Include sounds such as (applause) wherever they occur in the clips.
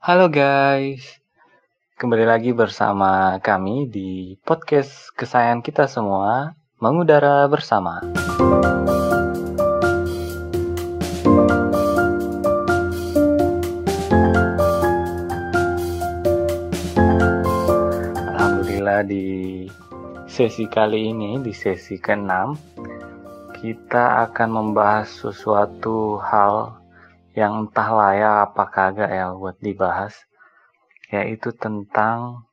Halo guys, kembali lagi bersama kami di podcast kesayangan kita semua, mengudara bersama. Alhamdulillah di sesi kali ini, di sesi ke-6, kita akan membahas sesuatu hal yang entah layak apa kagak ya buat dibahas yaitu tentang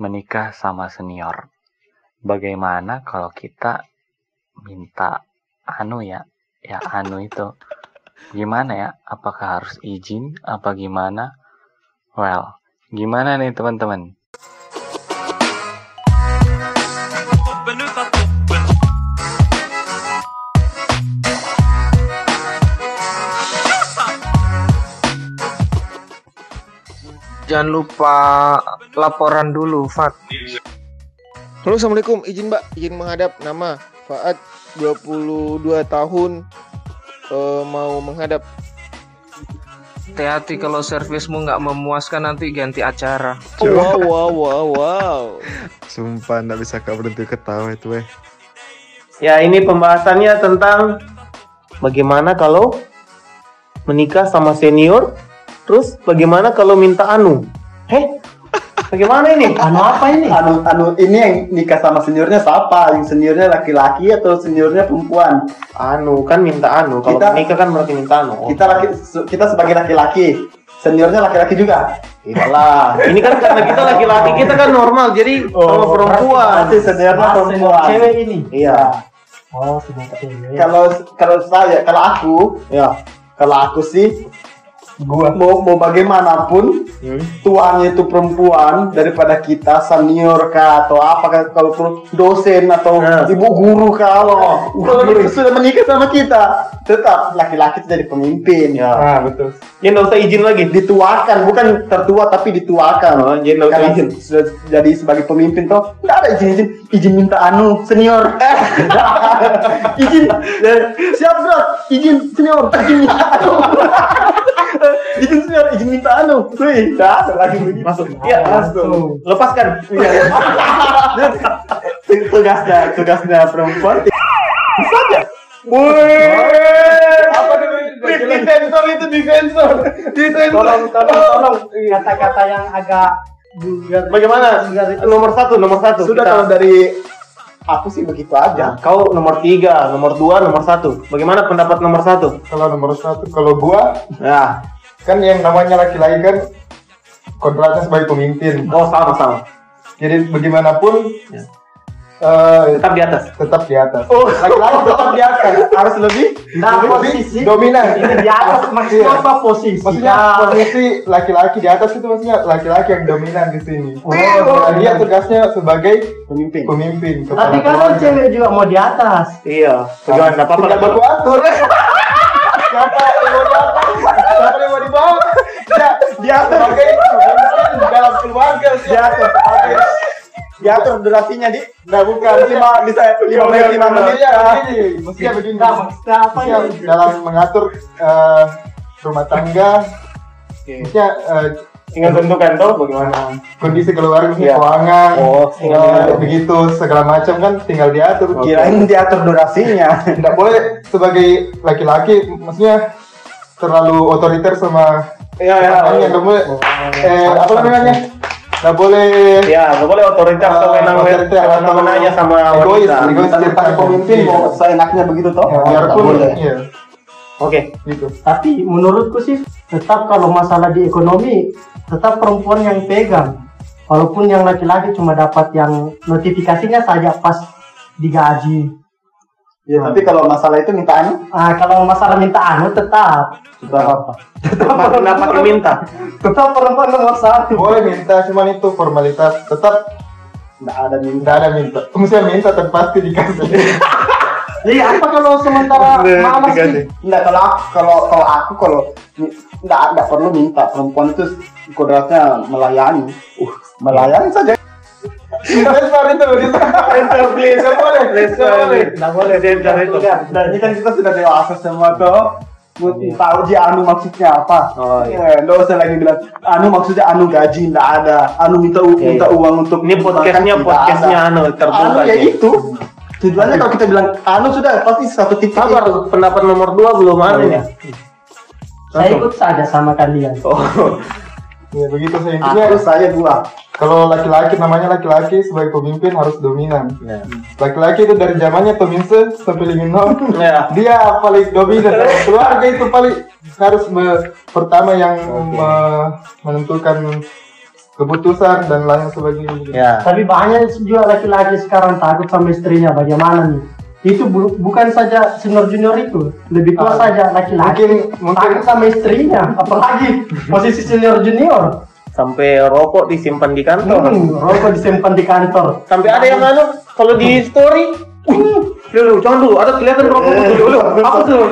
menikah sama senior. Bagaimana kalau kita minta anu ya ya anu itu gimana ya? Apakah harus izin apa gimana? Well gimana nih teman-teman Jangan lupa laporan dulu, Fat. Halo Assalamualaikum, izin mbak, izin menghadap nama Faat 22 tahun eh, mau menghadap Hati-hati kalau servismu nggak memuaskan nanti ganti acara. Wow wow wow wow Sumpah nggak bisa kak berhenti ketawa itu weh. Ya, ini pembahasannya tentang bagaimana kalau menikah sama senior, terus bagaimana kalau minta anu. Heh, bagaimana ini? Anu apa ini? Anu anu ini yang nikah sama seniornya siapa? Yang seniornya laki-laki atau seniornya perempuan? Anu kan minta anu. Kalau Kita- menikah kan berarti minta anu. Kita laki kita sebagai laki-laki, seniornya laki-laki juga. Iyalah, ini kan karena kita laki-laki kita kan normal, jadi sama perempuan. Berarti seniornya perempuan. cewek ini. Iya. Oh, sudah cewek. Kalau kalau saya, kalau aku, Ya, kalau aku sih Gua. mau mau bagaimanapun Hmm. tuannya itu perempuan daripada kita senior kah atau apa kah, kalau perlu dosen atau Nah. ibu guru kah kalau kalau itu sudah menikah sama kita tetap laki-laki itu jadi pemimpin ya. ya betul. Ya nggak usah izin lagi. dituakan bukan tertua tapi dituakan Oh, jadi nggak usah izin. sudah jadi sebagai pemimpin toh nggak ada izin izin izin minta anu senior. (laughs) Izin eh, siap bro izin senior izin minta anu. (laughs) Izin senior izin minta anu. Nggak ada lagi Masuk. Iya, langsung Lepaskan. Iya, (laughs) tugasnya tugasnya perempuan. Saja apa dulu di sensor itu di sensor. Di sensor. Tolong, tolong, tolong. Kata-kata yang agak vulgar. Bagaimana? Vulgar itu. Nomor satu, nomor satu. sudah Kita- kalau dari aku sih begitu aja Kau nomor tiga, nomor dua, nomor satu. Bagaimana pendapat nomor satu? Kalau nomor satu, kalau gua Ya. kan yang namanya laki-laki kan kontraknya sebagai pemimpin. Oh sama sama. Jadi bagaimanapun Ya. Eh, Tetap di atas. tetap di atas. oh laki-laki tetap di atas harus lebih Nah, Lebih posisi dominan. ini di atas maksudnya Iya. apa posisi? Maksudnya Nah, posisi laki-laki di atas itu maksudnya laki-laki yang dominan di sini. Oh, Nah, dia tugasnya sebagai pemimpin pemimpin tapi keluarga. cewek juga mau di atas. Iya. Bagaimana? Apa apa? Tinggal baku atur. (laughs) Siapa yang mau di atas? Siapa yang mau di bawah? Ya, diatur sebagai pemimpin dalam keluarga. diatur diatur durasinya di Nah bukan lima bisa lima menit lima menit. Iya, begini. Mestinya begini. Nah, maksudnya apa Mestinya ini? dalam mengatur eh, rumah tangga, mestinya eh, Tinggal tentukan tuh bagaimana. kondisi keluarga, Iya. keuangan, Oh, eh, begitu segala macam kan tinggal diatur. kirain diatur durasinya. (laughs) Tidak boleh sebagai laki-laki, maksudnya terlalu otoriter sama Iya ya. Makanya nggak boleh. Eh apa namanya nggak boleh Ya, nggak boleh otoriter otoriter atau teman aja sama egois, wanita. egois. sebagai pemimpin Iya. mau seenaknya begitu toh ya, biarpun boleh. iya Oke. gitu Tapi menurutku sih tetap kalau masalah di ekonomi tetap perempuan yang pegang. Walaupun yang laki-laki cuma dapat yang notifikasinya saja pas digaji. Ya tapi kalau masalah itu minta anu Ah, kalau masalah minta anu tetap sudah apa Kenapa kenapa pakai minta? tetap perempuan nomor satu. boleh minta cuman itu formalitas tetap nggak ada minta tidak ada minta misalnya minta tapi pasti dikasih Jadi (laughs) apa kalau sementara mama sih? Enggak kalau aku kalau kalau aku kalau enggak enggak perlu minta perempuan itu kodratnya melayani. Uh, melayani saja. Sensor itu Sensor please. Nggak boleh Sensor boleh. Nggak boleh Sensor itu. Dan ini kan kita sudah dewasa semua toh. Buat tahu ji anu maksudnya apa. Oh Ya, iya. nggak usah lagi bilang anu maksudnya anu gaji nggak ada, anu minta Oke. minta uang untuk Ini podcastnya podcastnya anu terbuka. anu ya itu. Tujuannya kalau kita bilang anu sudah pasti satu titik Sabar, itu. pendapat nomor dua belum ada iya. ya. Saya ikut saja sama kalian. Oh, Ya begitu saya intinya. Aku saya dua. Kalau laki-laki namanya laki-laki sebagai pemimpin harus dominan. ya. Laki-laki itu dari zamannya pemirsa sampai Liminor. Ya. Dia paling dominan. Keluarga itu paling harus me- pertama yang me- menentukan keputusan dan lain sebagainya. Ya. Tapi banyak juga laki-laki sekarang takut sama istrinya. Bagaimana nih? Itu bu- bukan saja senior junior itu, lebih tua Ah, saja laki-laki mungkin- mungkin- sama istrinya, apalagi posisi senior junior. Sampai rokok disimpan di kantor. Hmm, rokok disimpan di kantor. Sampai ada yang anu kalau di story, uh, dulu jangan dulu ada kelihatan rokok dulu dulu. Apa tuh?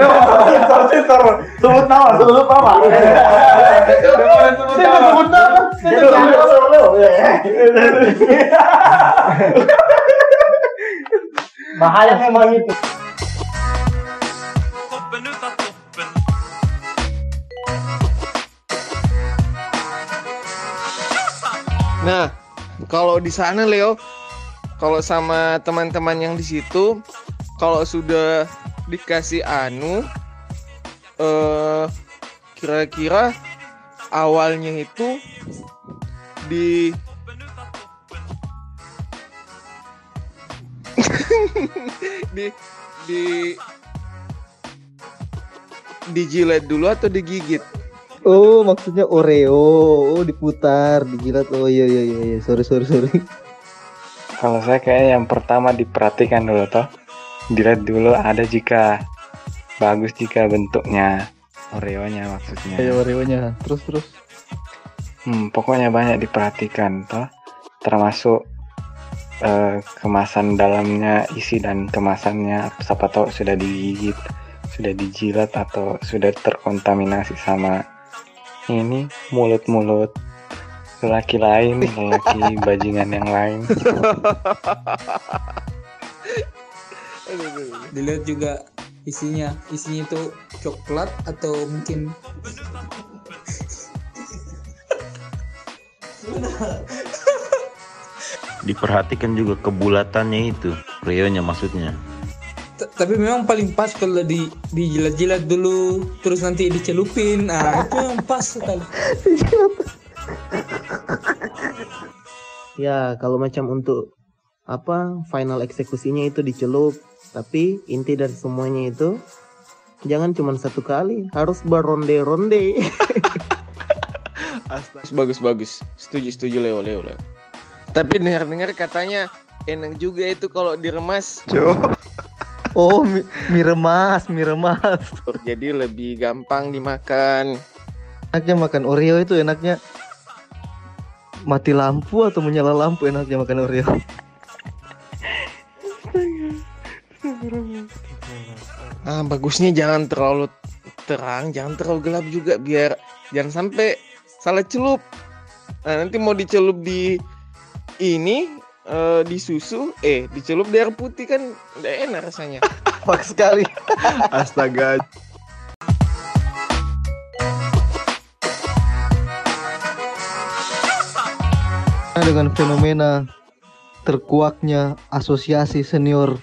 Sensor sensor. Sebut nama, sebut nama. Sebut nama. Sebut (laughs) nama. Bahaya memang itu. Nah, kalau di sana Leo, kalau sama teman-teman yang di situ, kalau sudah dikasih anu, eh kira-kira awalnya itu di (laughs) di di dijilat dulu atau digigit? Oh, maksudnya Oreo. Oh, diputar, dijilat. Oh iya iya iya, iya. sorry sorry sorry. Kalau saya kayaknya yang pertama diperhatikan dulu toh. Dilihat dulu ada jika bagus jika bentuknya Oreonya maksudnya. Kayak Oreo-nya. Terus terus. Hmm, pokoknya banyak diperhatikan toh. Termasuk eh, kemasan dalamnya isi dan kemasannya siapa tahu sudah digigit, sudah dijilat atau sudah terkontaminasi sama ini mulut-mulut lelaki lain, (laughs) lelaki bajingan yang lain. dilihat juga isinya isinya itu coklat atau mungkin (laughs) (laughs) Diperhatikan juga kebulatannya itu, Reonya maksudnya. T- tapi memang paling pas kalau di dijilat-jilat dulu terus nanti dicelupin nah itu yang pas sekali (laughs) Ya, kalau macam untuk apa final eksekusinya itu dicelup, tapi inti dari semuanya itu jangan cuma satu kali, harus beronde-ronde. (laughs) bagus bagus setuju setuju Leo Leo Leo tapi dengar dengar katanya enak juga itu kalau diremas. Oh, mie, mie remas, mie remas. jadi lebih gampang dimakan. Enaknya makan Oreo itu enaknya. Mati lampu atau menyala lampu enaknya makan Oreo. ah bagusnya jangan terlalu terang jangan terlalu gelap juga biar jangan sampai salah celup. Nah nanti mau dicelup di ini eh, di susu eh dicelup di air putih kan udah enak rasanya (laughs) Pak sekali. (laughs) Astaga. Dengan fenomena terkuaknya asosiasi senior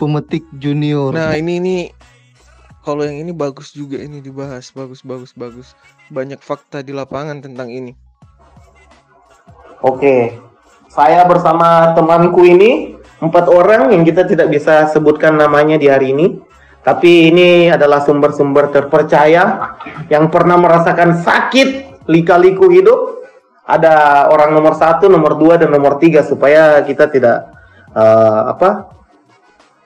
pemetik junior. Nah ini ini kalau yang ini bagus juga ini dibahas bagus bagus bagus banyak fakta di lapangan tentang ini. Oke, saya bersama temanku ini empat orang yang kita tidak bisa sebutkan namanya di hari ini. Tapi ini adalah sumber-sumber terpercaya yang pernah merasakan sakit lika-liku hidup. Ada orang nomor satu, nomor dua, dan nomor tiga supaya kita tidak eh, apa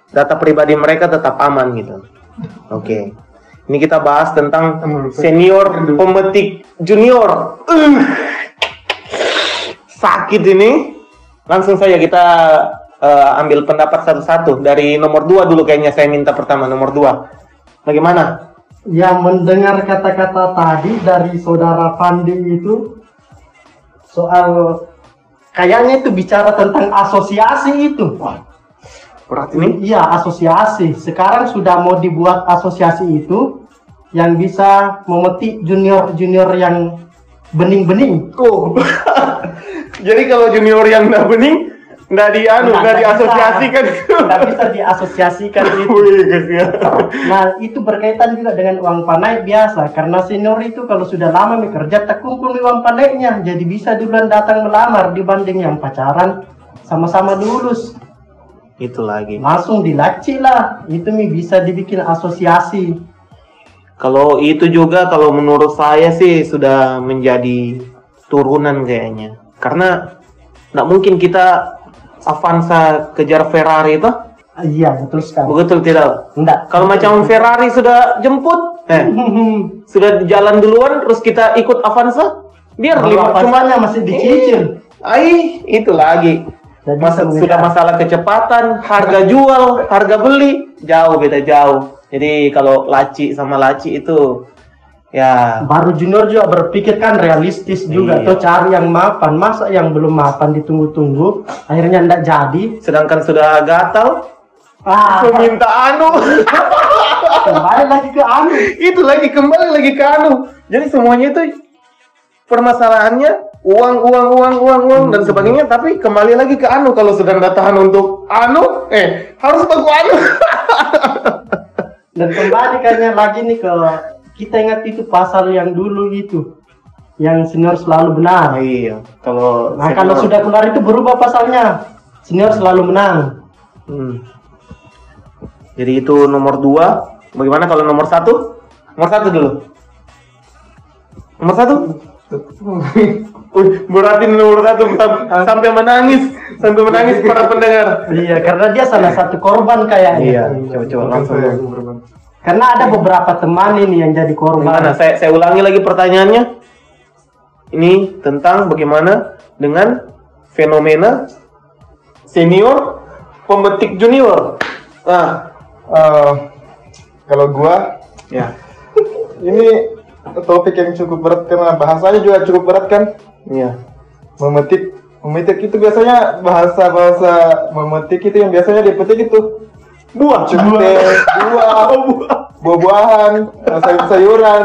data pribadi mereka tetap aman gitu. Oke, ini kita bahas tentang senior pemetik junior. Uh sakit ini langsung saja kita eh, ambil pendapat satu-satu dari nomor dua dulu kayaknya saya minta pertama nomor dua bagaimana Ya mendengar kata-kata tadi dari saudara Fandi itu soal kayaknya itu bicara tentang asosiasi itu. berat ini Iya asosiasi. Sekarang sudah mau dibuat asosiasi itu yang bisa memetik junior-junior yang bening-bening. Oh. (laughs) Jadi kalau junior yang nggak bening nggak di anu Nggak- diasosiasikan. Nggak bisa diasosiasikan (laughs) itu. Ya. Nah, itu berkaitan juga dengan uang panai biasa. Karena senior itu kalau sudah lama bekerja, tak kumpul nih uang panainya. Jadi bisa duluan datang melamar dibanding yang pacaran sama-sama lulus. Itu lagi. Langsung dilaci lah. Itu nih bisa dibikin asosiasi. Kalau itu juga kalau menurut saya sih sudah menjadi turunan kayaknya. Karena nggak mungkin kita Avanza kejar Ferrari itu. Iya, betul sekali. Betul tidak? Enggak. Kalau macam Ferrari sudah jemput, eh, (laughs) sudah jalan duluan, terus kita ikut Avanza, biar lima cuma masih dicicil. Ai, itu lagi. Jadi Masa, sudah masalah kecepatan, harga jual, harga beli, jauh beda jauh. Jadi kalau laci sama laci itu ya Baru junior juga berpikir kan realistis juga. Iya. Tuh cari yang mapan. Masa yang belum mapan ditunggu-tunggu, akhirnya ndak jadi. sedangkan sudah gatal, Ah, meminta anu. kembali lagi ke anu. itu lagi kembali lagi ke anu. Jadi semuanya itu permasalahannya uang uang uang uang uang dan sebagainya tapi kembali lagi ke anu kalau sudah nggak tahan untuk anu eh harus baku anu Dan kembali kayaknya lagi nih ke kita ingat itu pasal yang dulu itu yang senior selalu benar. iya kalau Nah kalau sudah keluar itu berubah pasalnya. Senior selalu menang. Hmm. Jadi itu nomor dua. Bagaimana kalau nomor satu? Nomor satu dulu. Nomor satu? (laughs) Berarti nomor satu sam- sampai menangis, sampai menangis para pendengar. Iya karena dia salah satu korban kayaknya. coba-coba langsung. Karena ada beberapa teman ini yang jadi korban. Gimana? Saya, saya ulangi lagi pertanyaannya. Ini tentang bagaimana dengan fenomena senior pemetik junior. Nah, Eh, kalau gua ya, (laughs) ini topik yang cukup berat karena bahasanya juga cukup berat kan. Iya. Memetik memetik itu biasanya bahasa bahasa memetik itu yang biasanya dipetik itu Buah, pucuk teh, (laughs) buah, buah-buahan, eh, sayur-sayuran,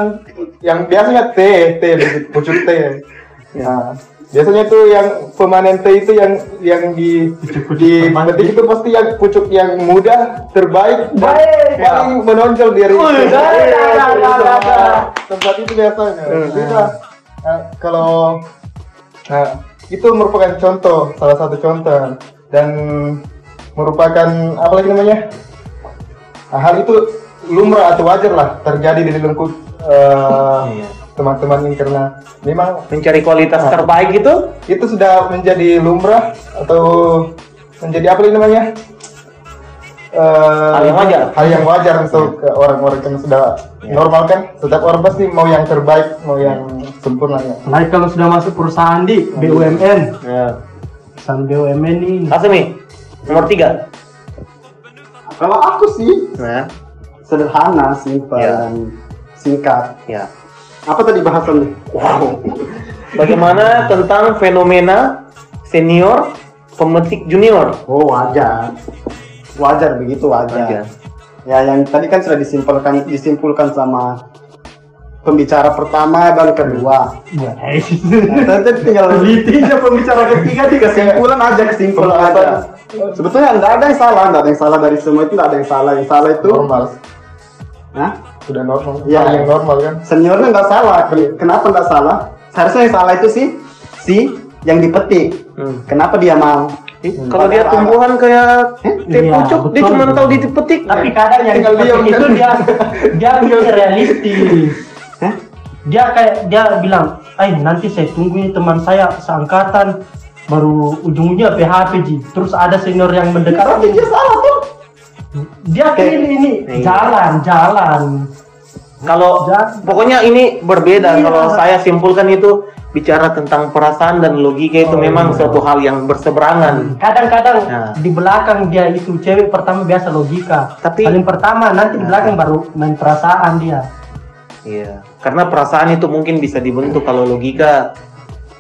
yang biasanya teh, teh, pucuk teh. Ya, biasanya itu yang pemanen teh itu yang yang di di petik itu pasti yang pucuk yang muda terbaik dan Baik. paling menonjol dari tempat itu biasanya. Nah, kalau nah, itu merupakan contoh, salah satu contoh dan merupakan apa lagi namanya? Nah, hal itu lumrah atau wajar lah terjadi di lingkup eh, Iya. teman-teman ini karena memang Mencari kualitas terbaik itu itu sudah menjadi lumrah atau menjadi apa lagi namanya? Eh, Hal yang wajar. Hal yang wajar untuk eh, orang-orang yang sudah Ya. normal kan. Setiap orang pasti mau yang terbaik, mau yang sempurna ya. Apalagi kalau sudah masuk perusahaan di BUMN. Ya. Perusahaan BUMN ini. Asmi, nomor tiga. Kalau aku sih Nah, sederhana, simpel Ya. dan singkat. ya. Apa tadi bahasannya? Wow. Bagaimana tentang fenomena senior pemetik junior? Oh wajar, wajar begitu wajar. Wajar. Ya yang tadi kan sudah disimpulkan disimpulkan sama pembicara pertama dan kedua. Ya, Nah, Nanti tinggal teliti aja pembicara ketiga di kesimpulan aja kesimpulan aja. Sebetulnya nggak ada yang salah, nggak ada yang salah dari semua itu nggak ada yang salah. Yang salah itu, Normal, Hah? sudah normal. Ya. Yang normal kan. seniornya nggak salah. Kenapa nggak salah? Seharusnya yang salah itu sih si yang dipetik. Hmm. Kenapa dia mau? Ih, Kalau dia tumbuhan kayak teh Iya, pucuk, dia cuma tahu dipetik. Tapi kadang yang Tinggal diam, itu dia (laughs) dia realistis. Hah? Dia kayak dia bilang, "Eh, nanti saya tunggu nih teman saya seangkatan baru ujungnya PHP Ji. Terus ada senior yang mendekat. Tapi dia salah tuh. Dia pilih ini Iya. jalan, jalan. Kalau pokoknya ini berbeda. Iya. Kalau saya simpulkan itu bicara tentang perasaan dan logika itu memang suatu hal yang berseberangan. Kadang-kadang Nah. di belakang dia itu cewek pertama biasa logika. Tapi- paling pertama nanti di belakang baru main perasaan dia. Iya, karena perasaan itu mungkin bisa dibentuk kalau logika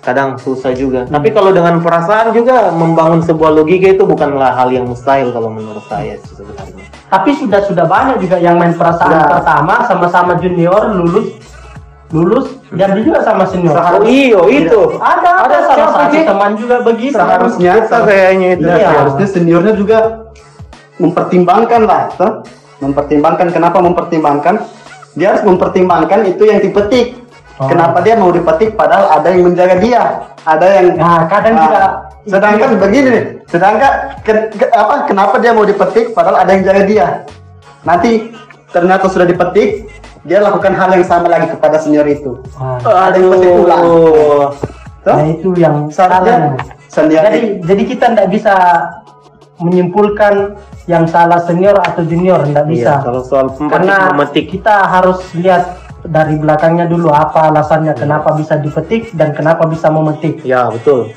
kadang susah juga. Tapi kalau dengan perasaan juga membangun sebuah logika itu bukanlah hal yang mustahil kalau menurut saya sebenarnya. Tapi sudah sudah banyak juga yang main perasaan Ya. pertama sama-sama junior lulus lulus dan dia juga sama senior. Oh iyo itu. Ada ada siapa, satu teman juga begitu. Seharusnya Kita kayaknya itu. Ya, Iya. seharusnya seniornya juga mempertimbangkan lah, toh. mempertimbangkan. Kenapa mempertimbangkan? Dia harus mempertimbangkan itu yang dipetik. Oh. Kenapa dia mau dipetik padahal ada yang menjaga dia, ada yang Nah, kadang Ah, juga sedangkan begini nih, sedangkan ke- ke- apa kenapa dia mau dipetik padahal ada yang jaga dia. Nanti ternyata sudah dipetik, dia lakukan hal yang sama lagi kepada senior itu. Ah, Ada yang petik ulang. Toh? nah itu yang salah. senior Jadi jadi kita tidak bisa menyimpulkan yang salah senior atau junior tidak bisa. Iya, kalau soal Karena memetik kita harus lihat dari belakangnya dulu apa alasannya kenapa bisa dipetik dan kenapa bisa memetik. ya betul.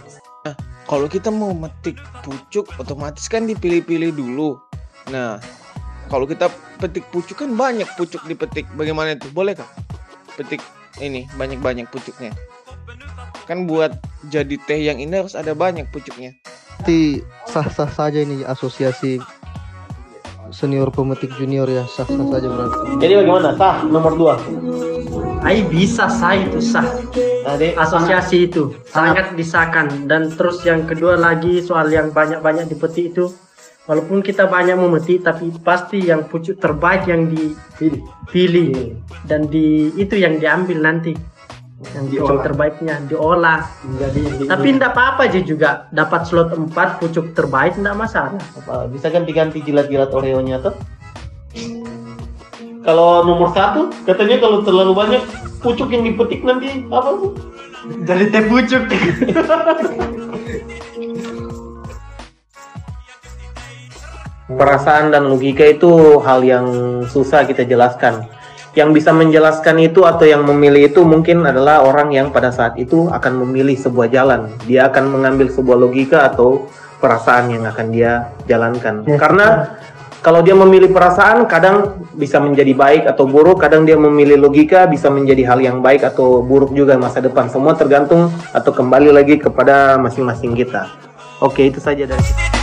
Kalau kita mau metik pucuk, otomatis kan dipilih-pilih dulu. Nah, kalau kita petik pucuk kan banyak pucuk dipetik. Bagaimana itu? Boleh kah? Petik ini banyak-banyak pucuknya. Kan buat jadi teh yang ini harus ada banyak pucuknya. Berarti sah-sah saja ini asosiasi senior pemetik junior ya sah-sah saja berarti. Jadi bagaimana? Sah nomor dua. Ai bisa sah itu sah. Tadi Asosiasi itu sangat disahkan dan terus yang kedua lagi soal yang banyak-banyak dipetik itu walaupun kita banyak memetik tapi pasti yang pucuk terbaik yang dipilih. Dan di itu yang diambil nanti. Yang pucuk terbaiknya diolah. Tapi tidak apa-apa aja juga. Dapat slot 4 pucuk terbaik tidak masalah. Bisa ganti-ganti jilat-jilat Oreo-nya tuh. Kalau nomor satu, katanya kalau terlalu banyak pucuk yang dipetik nanti apa? jadi teh pucuk (laughs) Perasaan dan logika itu hal yang susah kita jelaskan. Yang bisa menjelaskan itu atau yang memilih itu mungkin adalah orang yang pada saat itu akan memilih sebuah jalan. Dia akan mengambil sebuah logika atau perasaan yang akan dia jalankan. Ya. Karena kalau dia memilih perasaan kadang bisa menjadi baik atau buruk, kadang dia memilih logika bisa menjadi hal yang baik atau buruk juga masa depan. Semua tergantung atau kembali lagi kepada masing-masing kita. Oke, itu saja dari kita.